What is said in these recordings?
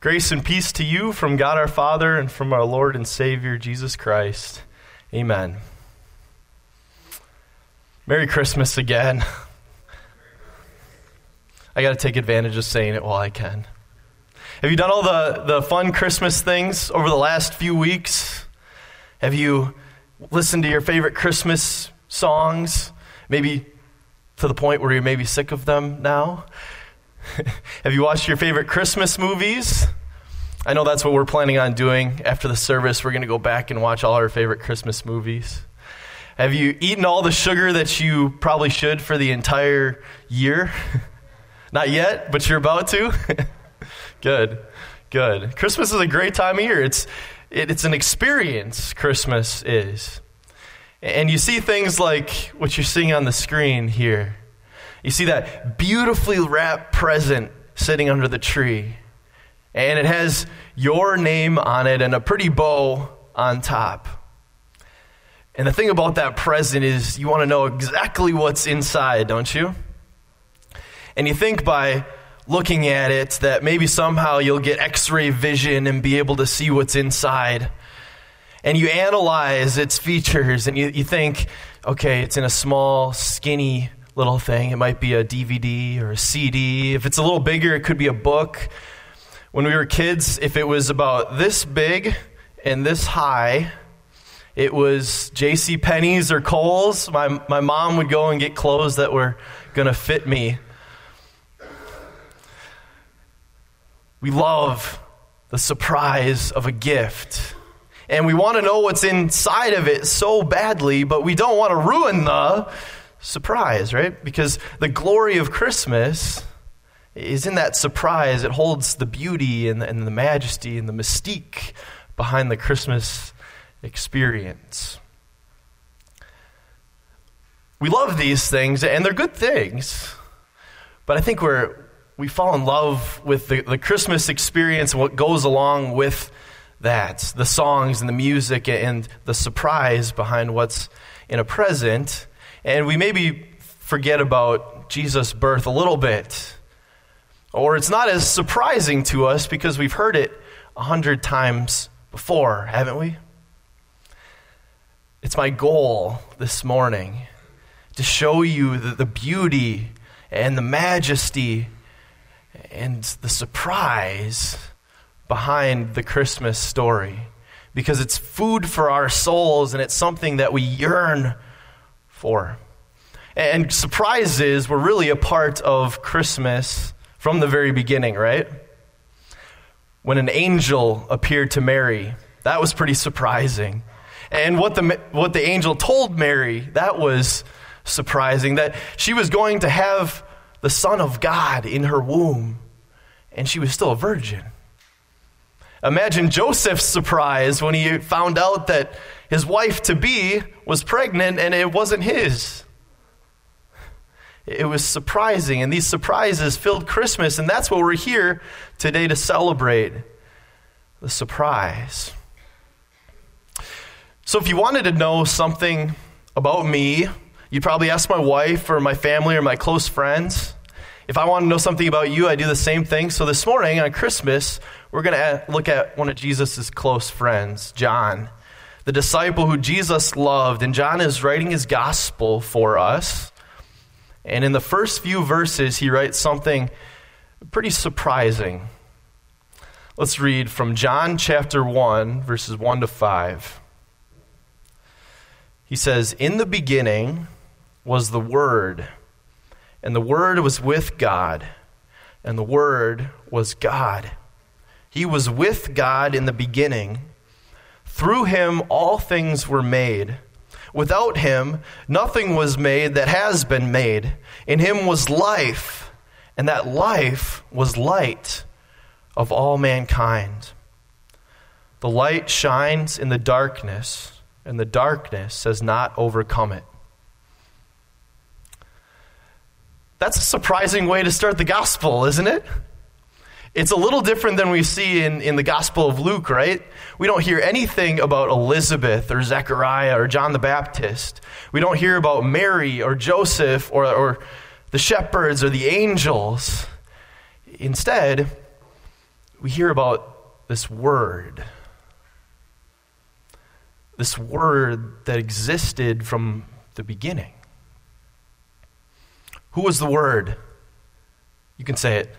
Grace and peace to you from God our Father and from our Lord and Savior Jesus Christ. Amen. Merry Christmas again. I got to take advantage of saying it while I can. Have you done all the, the fun Christmas things over the last few weeks? Have you listened to your favorite Christmas songs? Maybe to the point where you're maybe sick of them now? Have you watched your favorite Christmas movies? I know that's what we're planning on doing after the service. We're going to go back and watch all our favorite Christmas movies. Have you eaten all the sugar that you probably should for the entire year? Not yet, but you're about to? good, good. Christmas is a great time of year. It's, it, it's an experience, Christmas is. And you see things like what you're seeing on the screen here. You see that beautifully wrapped present sitting under the tree. And it has your name on it and a pretty bow on top. And the thing about that present is you want to know exactly what's inside, don't you? And you think by looking at it that maybe somehow you'll get x ray vision and be able to see what's inside. And you analyze its features and you, you think, okay, it's in a small, skinny little thing. It might be a DVD or a CD. If it's a little bigger, it could be a book. When we were kids, if it was about this big and this high, it was J.C. Penney's or Kohl's. My, my mom would go and get clothes that were to fit me. We love the surprise of a gift. And we want to know what's inside of it so badly, but we don't want to ruin the surprise, right? Because the glory of Christmas is in that surprise. It holds the beauty and the, and the majesty and the mystique behind the Christmas experience. We love these things, and they're good things, but I think we're, we fall in love with the, the Christmas experience and what goes along with that the songs and the music and the surprise behind what's in a present and we maybe forget about Jesus' birth a little bit. Or it's not as surprising to us because we've heard it a hundred times before, haven't we? It's my goal this morning to show you the, the beauty and the majesty and the surprise behind the Christmas story because it's food for our souls and it's something that we yearn for. And surprises were really a part of Christmas from the very beginning, right? When an angel appeared to Mary, that was pretty surprising. And what the, what the angel told Mary, that was surprising that she was going to have the Son of God in her womb, and she was still a virgin. Imagine Joseph's surprise when he found out that his wife to be was pregnant and it wasn't his. It was surprising, and these surprises filled Christmas, and that's what we're here today to celebrate the surprise. So, if you wanted to know something about me, you'd probably ask my wife or my family or my close friends. If I want to know something about you, I do the same thing. So, this morning on Christmas, we're going to look at one of Jesus' close friends, John the disciple who Jesus loved. And John is writing his gospel for us. And in the first few verses, he writes something pretty surprising. Let's read from John chapter 1, verses 1 to 5. He says, In the beginning was the Word, and the Word was with God, and the Word was God. He was with God in the beginning. Through him all things were made. Without him nothing was made that has been made. In him was life, and that life was light of all mankind. The light shines in the darkness, and the darkness has not overcome it. That's a surprising way to start the gospel, isn't it? It's a little different than we see in, in the Gospel of Luke, right? We don't hear anything about Elizabeth or Zechariah or John the Baptist. We don't hear about Mary or Joseph or, or the shepherds or the angels. Instead, we hear about this word. This word that existed from the beginning. Who was the word? You can say it.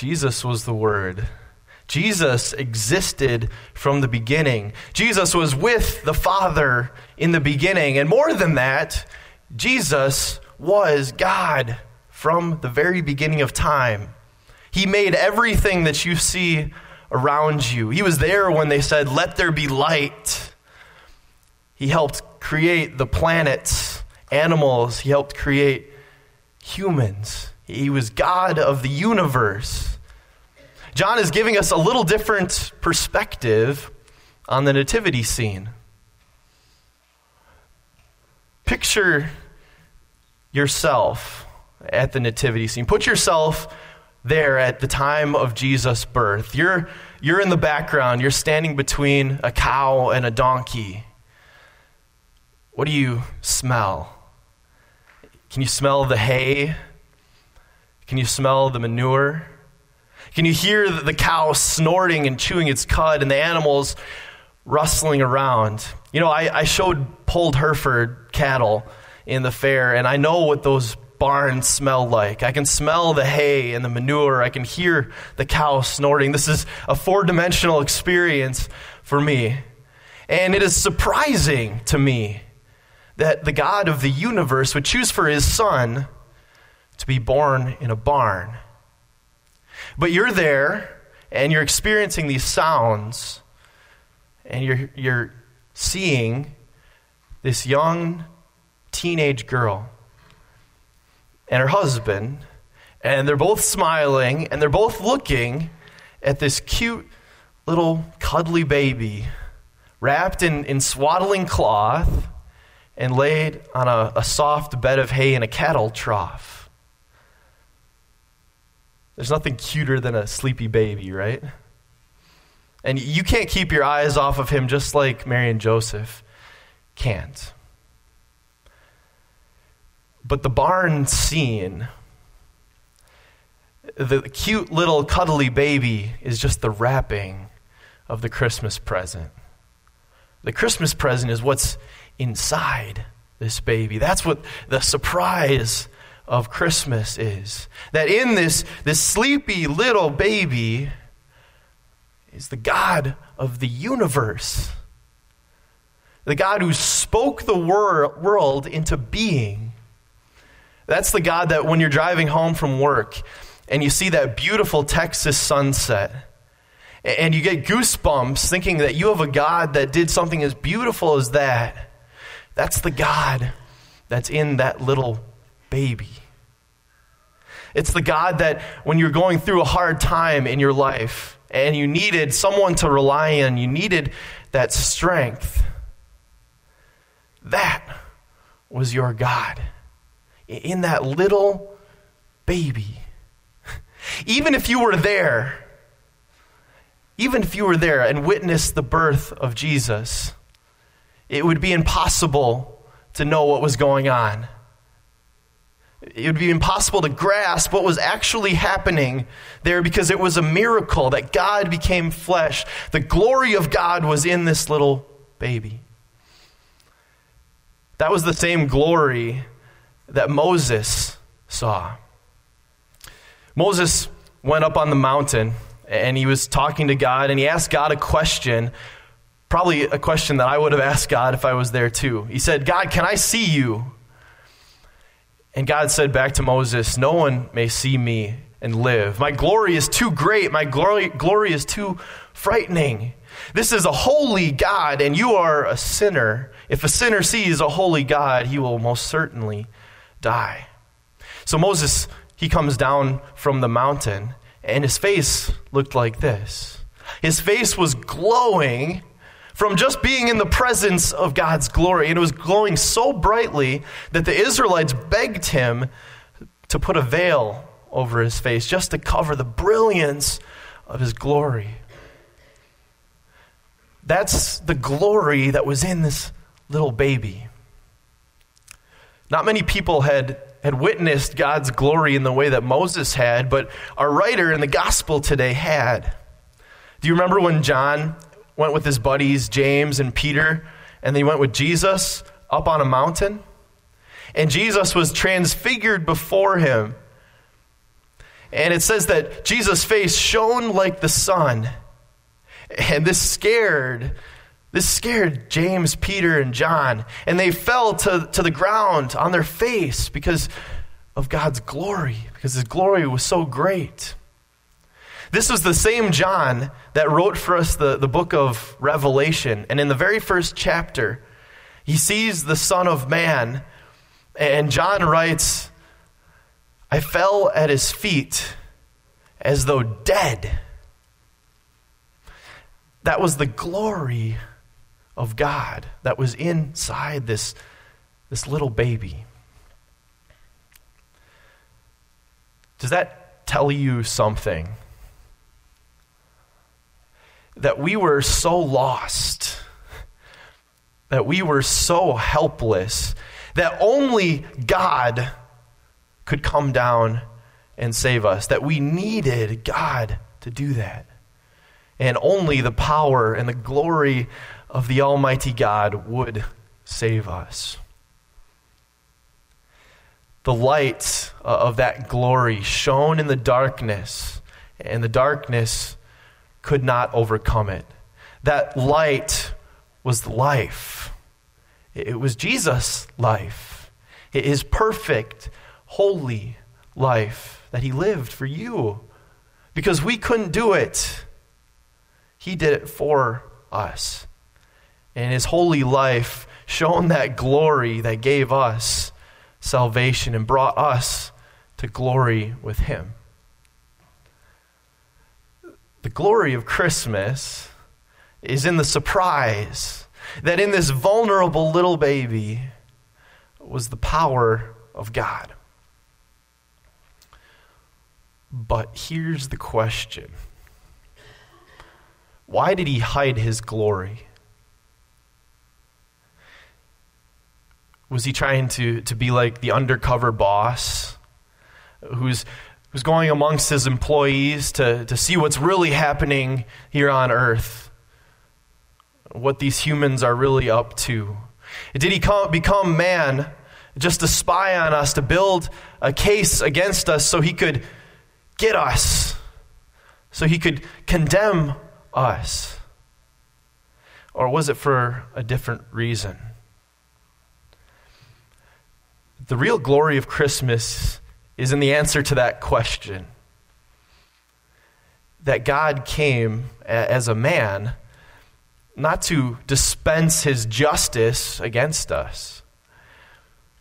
Jesus was the word. Jesus existed from the beginning. Jesus was with the Father in the beginning. And more than that, Jesus was God from the very beginning of time. He made everything that you see around you. He was there when they said, Let there be light. He helped create the planets, animals. He helped create humans. He was God of the universe. John is giving us a little different perspective on the nativity scene. Picture yourself at the nativity scene. Put yourself there at the time of Jesus' birth. You're, you're in the background, you're standing between a cow and a donkey. What do you smell? Can you smell the hay? Can you smell the manure? Can you hear the cow snorting and chewing its cud and the animals rustling around? You know, I, I showed polled Hereford cattle in the fair, and I know what those barns smell like. I can smell the hay and the manure. I can hear the cow snorting. This is a four dimensional experience for me. And it is surprising to me that the God of the universe would choose for his son to be born in a barn. But you're there and you're experiencing these sounds and you're, you're seeing this young teenage girl and her husband, and they're both smiling, and they're both looking at this cute little cuddly baby wrapped in, in swaddling cloth and laid on a, a soft bed of hay in a cattle trough. There's nothing cuter than a sleepy baby, right? And you can't keep your eyes off of him just like Mary and Joseph can't. But the barn scene, the cute little cuddly baby is just the wrapping of the Christmas present. The Christmas present is what's inside this baby. That's what the surprise of Christmas is. That in this, this sleepy little baby is the God of the universe. The God who spoke the wor- world into being that's the God that when you're driving home from work and you see that beautiful Texas sunset and you get goosebumps thinking that you have a God that did something as beautiful as that, that's the God that's in that little baby. It's the God that when you're going through a hard time in your life and you needed someone to rely on, you needed that strength, that was your God in that little baby. Even if you were there, even if you were there and witnessed the birth of Jesus, it would be impossible to know what was going on. It would be impossible to grasp what was actually happening there because it was a miracle that God became flesh. The glory of God was in this little baby. That was the same glory that Moses saw. Moses went up on the mountain and he was talking to God and he asked God a question, probably a question that I would have asked God if I was there too. He said, God, can I see you? And God said back to Moses, No one may see me and live. My glory is too great. My glory, glory is too frightening. This is a holy God, and you are a sinner. If a sinner sees a holy God, he will most certainly die. So Moses, he comes down from the mountain, and his face looked like this. His face was glowing from just being in the presence of God's glory. And it was glowing so brightly that the Israelites begged him to put a veil over his face just to cover the brilliance of his glory. That's the glory that was in this little baby. Not many people had had witnessed God's glory in the way that Moses had, but our writer in the gospel today had. Do you remember when John went with his buddies, James and Peter, and they went with Jesus up on a mountain? And Jesus was transfigured before him. And it says that Jesus' face shone like the sun. And this scared this scared James, Peter, and John, and they fell to, to the ground on their face because of God's glory, because His glory was so great. This was the same John that wrote for us the, the book of Revelation. And in the very first chapter, he sees the Son of Man, and John writes, I fell at his feet as though dead. That was the glory of God that was inside this, this little baby. Does that tell you something? That we were so lost, that we were so helpless, that only God could come down and save us, that we needed God to do that. And only the power and the glory of the Almighty God would save us. The light uh, of that glory shone in the darkness, and the darkness could not overcome it. That light was life. It was Jesus' life. His perfect, holy life that he lived for you. Because we couldn't do it, he did it for us and his holy life shone that glory that gave us salvation and brought us to glory with him. The glory of Christmas is in the surprise that in this vulnerable little baby was the power of God. But here's the question why did he hide his glory? Was he trying to, to be like the undercover boss who's, who's going amongst his employees to, to see what's really happening here on earth? What these humans are really up to? Did he come, become man just to spy on us, to build a case against us so he could get us, so he could condemn us? Or was it for a different reason? The real glory of Christmas is in the answer to that question that God came as a man not to dispense his justice against us,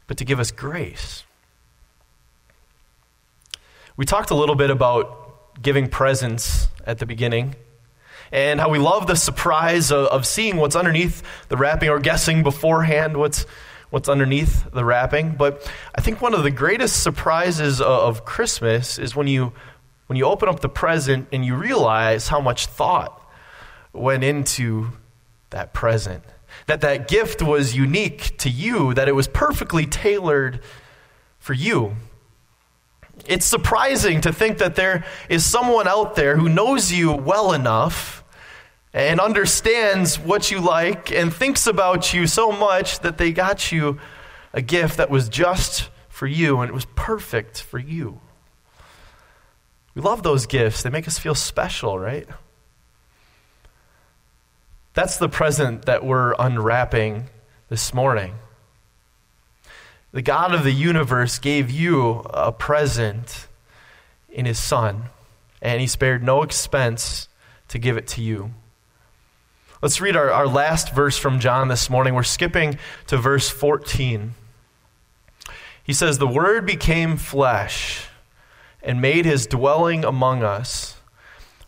but to give us grace. We talked a little bit about giving presents at the beginning and how we love the surprise of, seeing what's underneath the wrapping or guessing beforehand what's what's underneath the wrapping. But I think one of the greatest surprises uh, of Christmas is when you when you open up the present and you realize how much thought went into that present. That that gift was unique to you, that it was perfectly tailored for you. It's surprising to think that there is someone out there who knows you well enough and understands what you like and thinks about you so much that they got you a gift that was just for you and it was perfect for you. We love those gifts, they make us feel special, right? That's the present that we're unwrapping this morning. The God of the universe gave you a present in his Son, and he spared no expense to give it to you. Let's read our, our last verse from John this morning. We're skipping to verse 14. He says, The Word became flesh and made his dwelling among us.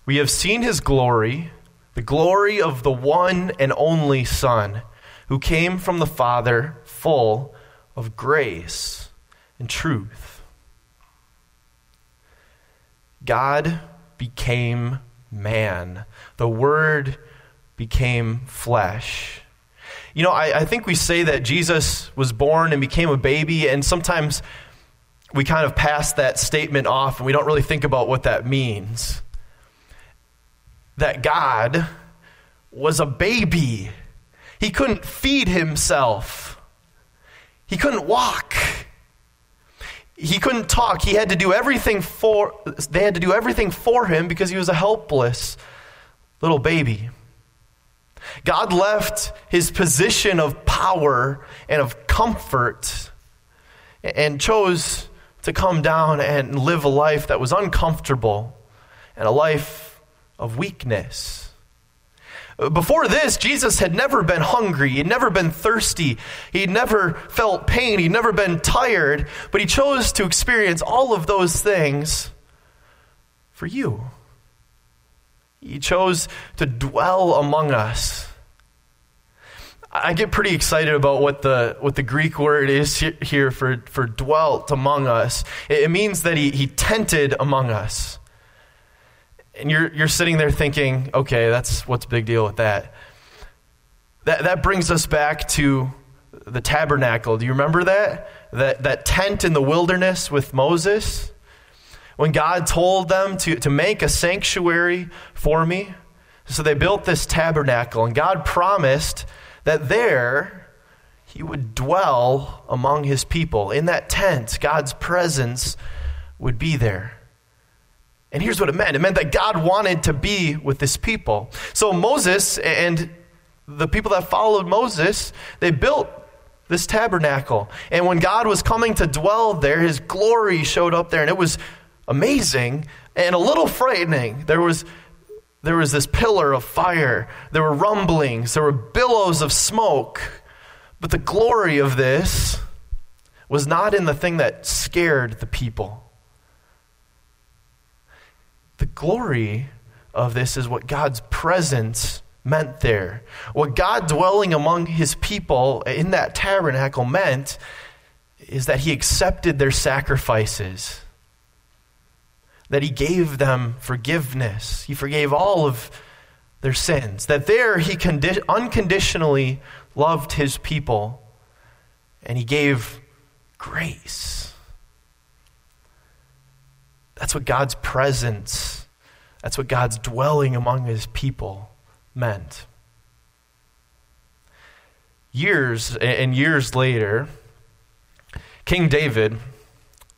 We have seen his glory, the glory of the one and only Son, who came from the Father, full of grace and truth. God became man. The Word became flesh. You know, I, I, think we say that Jesus was born and became a baby, and sometimes we kind of pass that statement off and we don't really think about what that means. That God was a baby, he couldn't feed himself, he couldn't walk. He couldn't talk. He had to do everything for they had to do everything for him because he was a helpless little baby. God left his position of power and of comfort and chose to come down and live a life that was uncomfortable and a life of weakness. Before this, Jesus had never been hungry. He'd never been thirsty. He'd never felt pain. He'd never been tired. But he chose to experience all of those things for you. He chose to dwell among us. I get pretty excited about what the, what the Greek word is here for, for dwelt among us. It means that he, he tented among us. And you're, you're sitting there thinking, okay, that's what's the big deal with that? That, that brings us back to the tabernacle. Do you remember that? That, that tent in the wilderness with Moses? When God told them to, to make a sanctuary for me. So they built this tabernacle, and God promised that there he would dwell among his people. In that tent, God's presence would be there. And here's what it meant it meant that God wanted to be with his people. So Moses and the people that followed Moses, they built this tabernacle. And when God was coming to dwell there, his glory showed up there, and it was amazing and a little frightening. There was there was this pillar of fire. There were rumblings. There were billows of smoke. But the glory of this was not in the thing that scared the people. The glory of this is what God's presence meant there. What God dwelling among his people in that tabernacle meant is that he accepted their sacrifices that he gave them forgiveness. He forgave all of their sins. That there he condi- unconditionally loved his people and he gave grace. That's what God's presence, that's what God's dwelling among his people meant. Years and years later, King David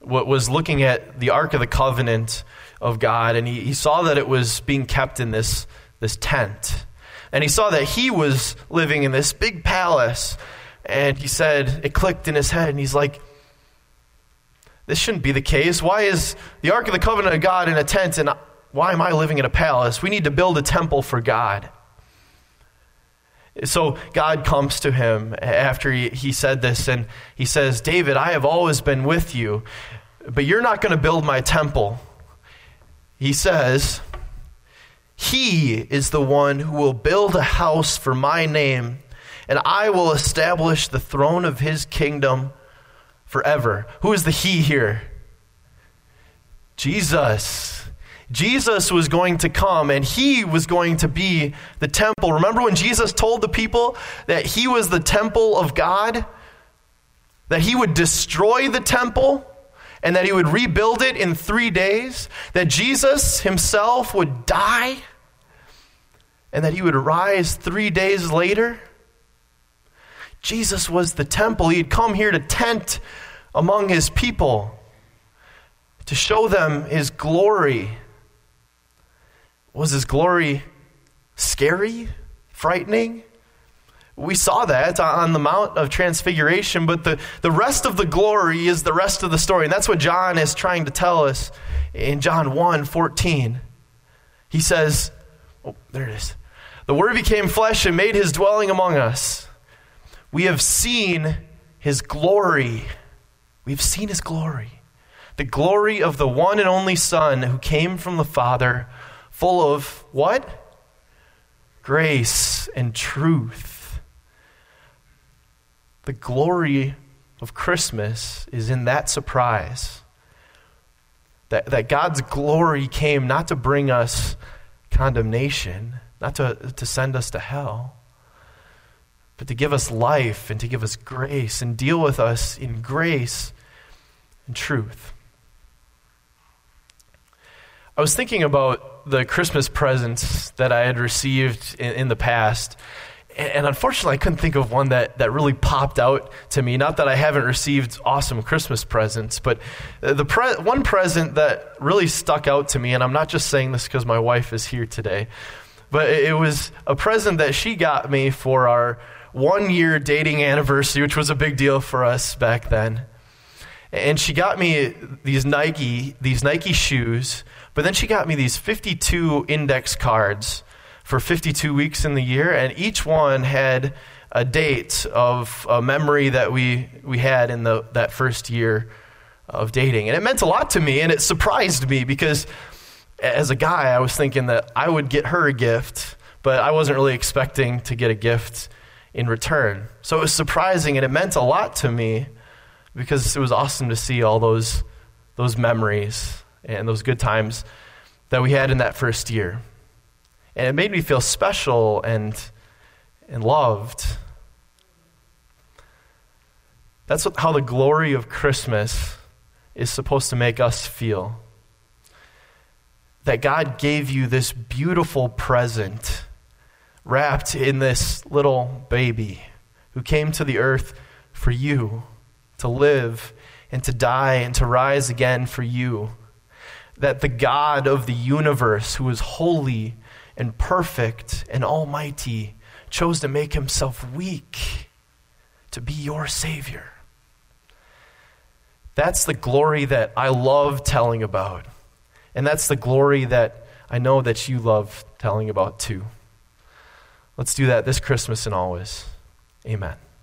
was looking at the Ark of the Covenant of God, and he, he saw that it was being kept in this, this tent. And he saw that he was living in this big palace. And he said, it clicked in his head, and he's like, this shouldn't be the case. Why is the Ark of the Covenant of God in a tent, and why am I living in a palace? We need to build a temple for God. So God comes to him after he, he said this, and he says, David, I have always been with you, but you're not going to build my temple. He says, He is the one who will build a house for my name, and I will establish the throne of his kingdom forever. Who is the He here? Jesus. Jesus was going to come and he was going to be the temple. Remember when Jesus told the people that he was the temple of God? That he would destroy the temple and that he would rebuild it in three days? That Jesus himself would die and that he would rise three days later? Jesus was the temple. He had come here to tent among his people, to show them his glory was his glory scary, frightening? We saw that on the Mount of Transfiguration, but the, the rest of the glory is the rest of the story. And that's what John is trying to tell us in John 1 14. He says, Oh, there it is. The Word became flesh and made his dwelling among us. We have seen his glory. We've seen his glory. The glory of the one and only Son who came from the Father full of what? Grace and truth. The glory of Christmas is in that surprise. That, that God's glory came not to bring us condemnation, not to, to send us to hell, but to give us life and to give us grace and deal with us in grace and truth. I was thinking about the Christmas presents that I had received in, in the past, and unfortunately, I couldn't think of one that, that really popped out to me. Not that I haven't received awesome Christmas presents, but the pre- one present that really stuck out to me, and I'm not just saying this because my wife is here today, but it was a present that she got me for our one year dating anniversary, which was a big deal for us back then. And she got me these Nike, these Nike shoes, but then she got me these 52 index cards for 52 weeks in the year, and each one had a date of a memory that we, we had in the, that first year of dating. And it meant a lot to me, and it surprised me because as a guy, I was thinking that I would get her a gift, but I wasn't really expecting to get a gift in return. So it was surprising, and it meant a lot to me because it was awesome to see all those, those memories and those good times that we had in that first year. And it made me feel special and, and loved. That's what, how the glory of Christmas is supposed to make us feel. That God gave you this beautiful present wrapped in this little baby who came to the earth for you to live and to die and to rise again for you. That the God of the universe, who is holy and perfect and almighty, chose to make himself weak to be your Savior. That's the glory that I love telling about. And that's the glory that I know that you love telling about too. Let's do that this Christmas and always. Amen.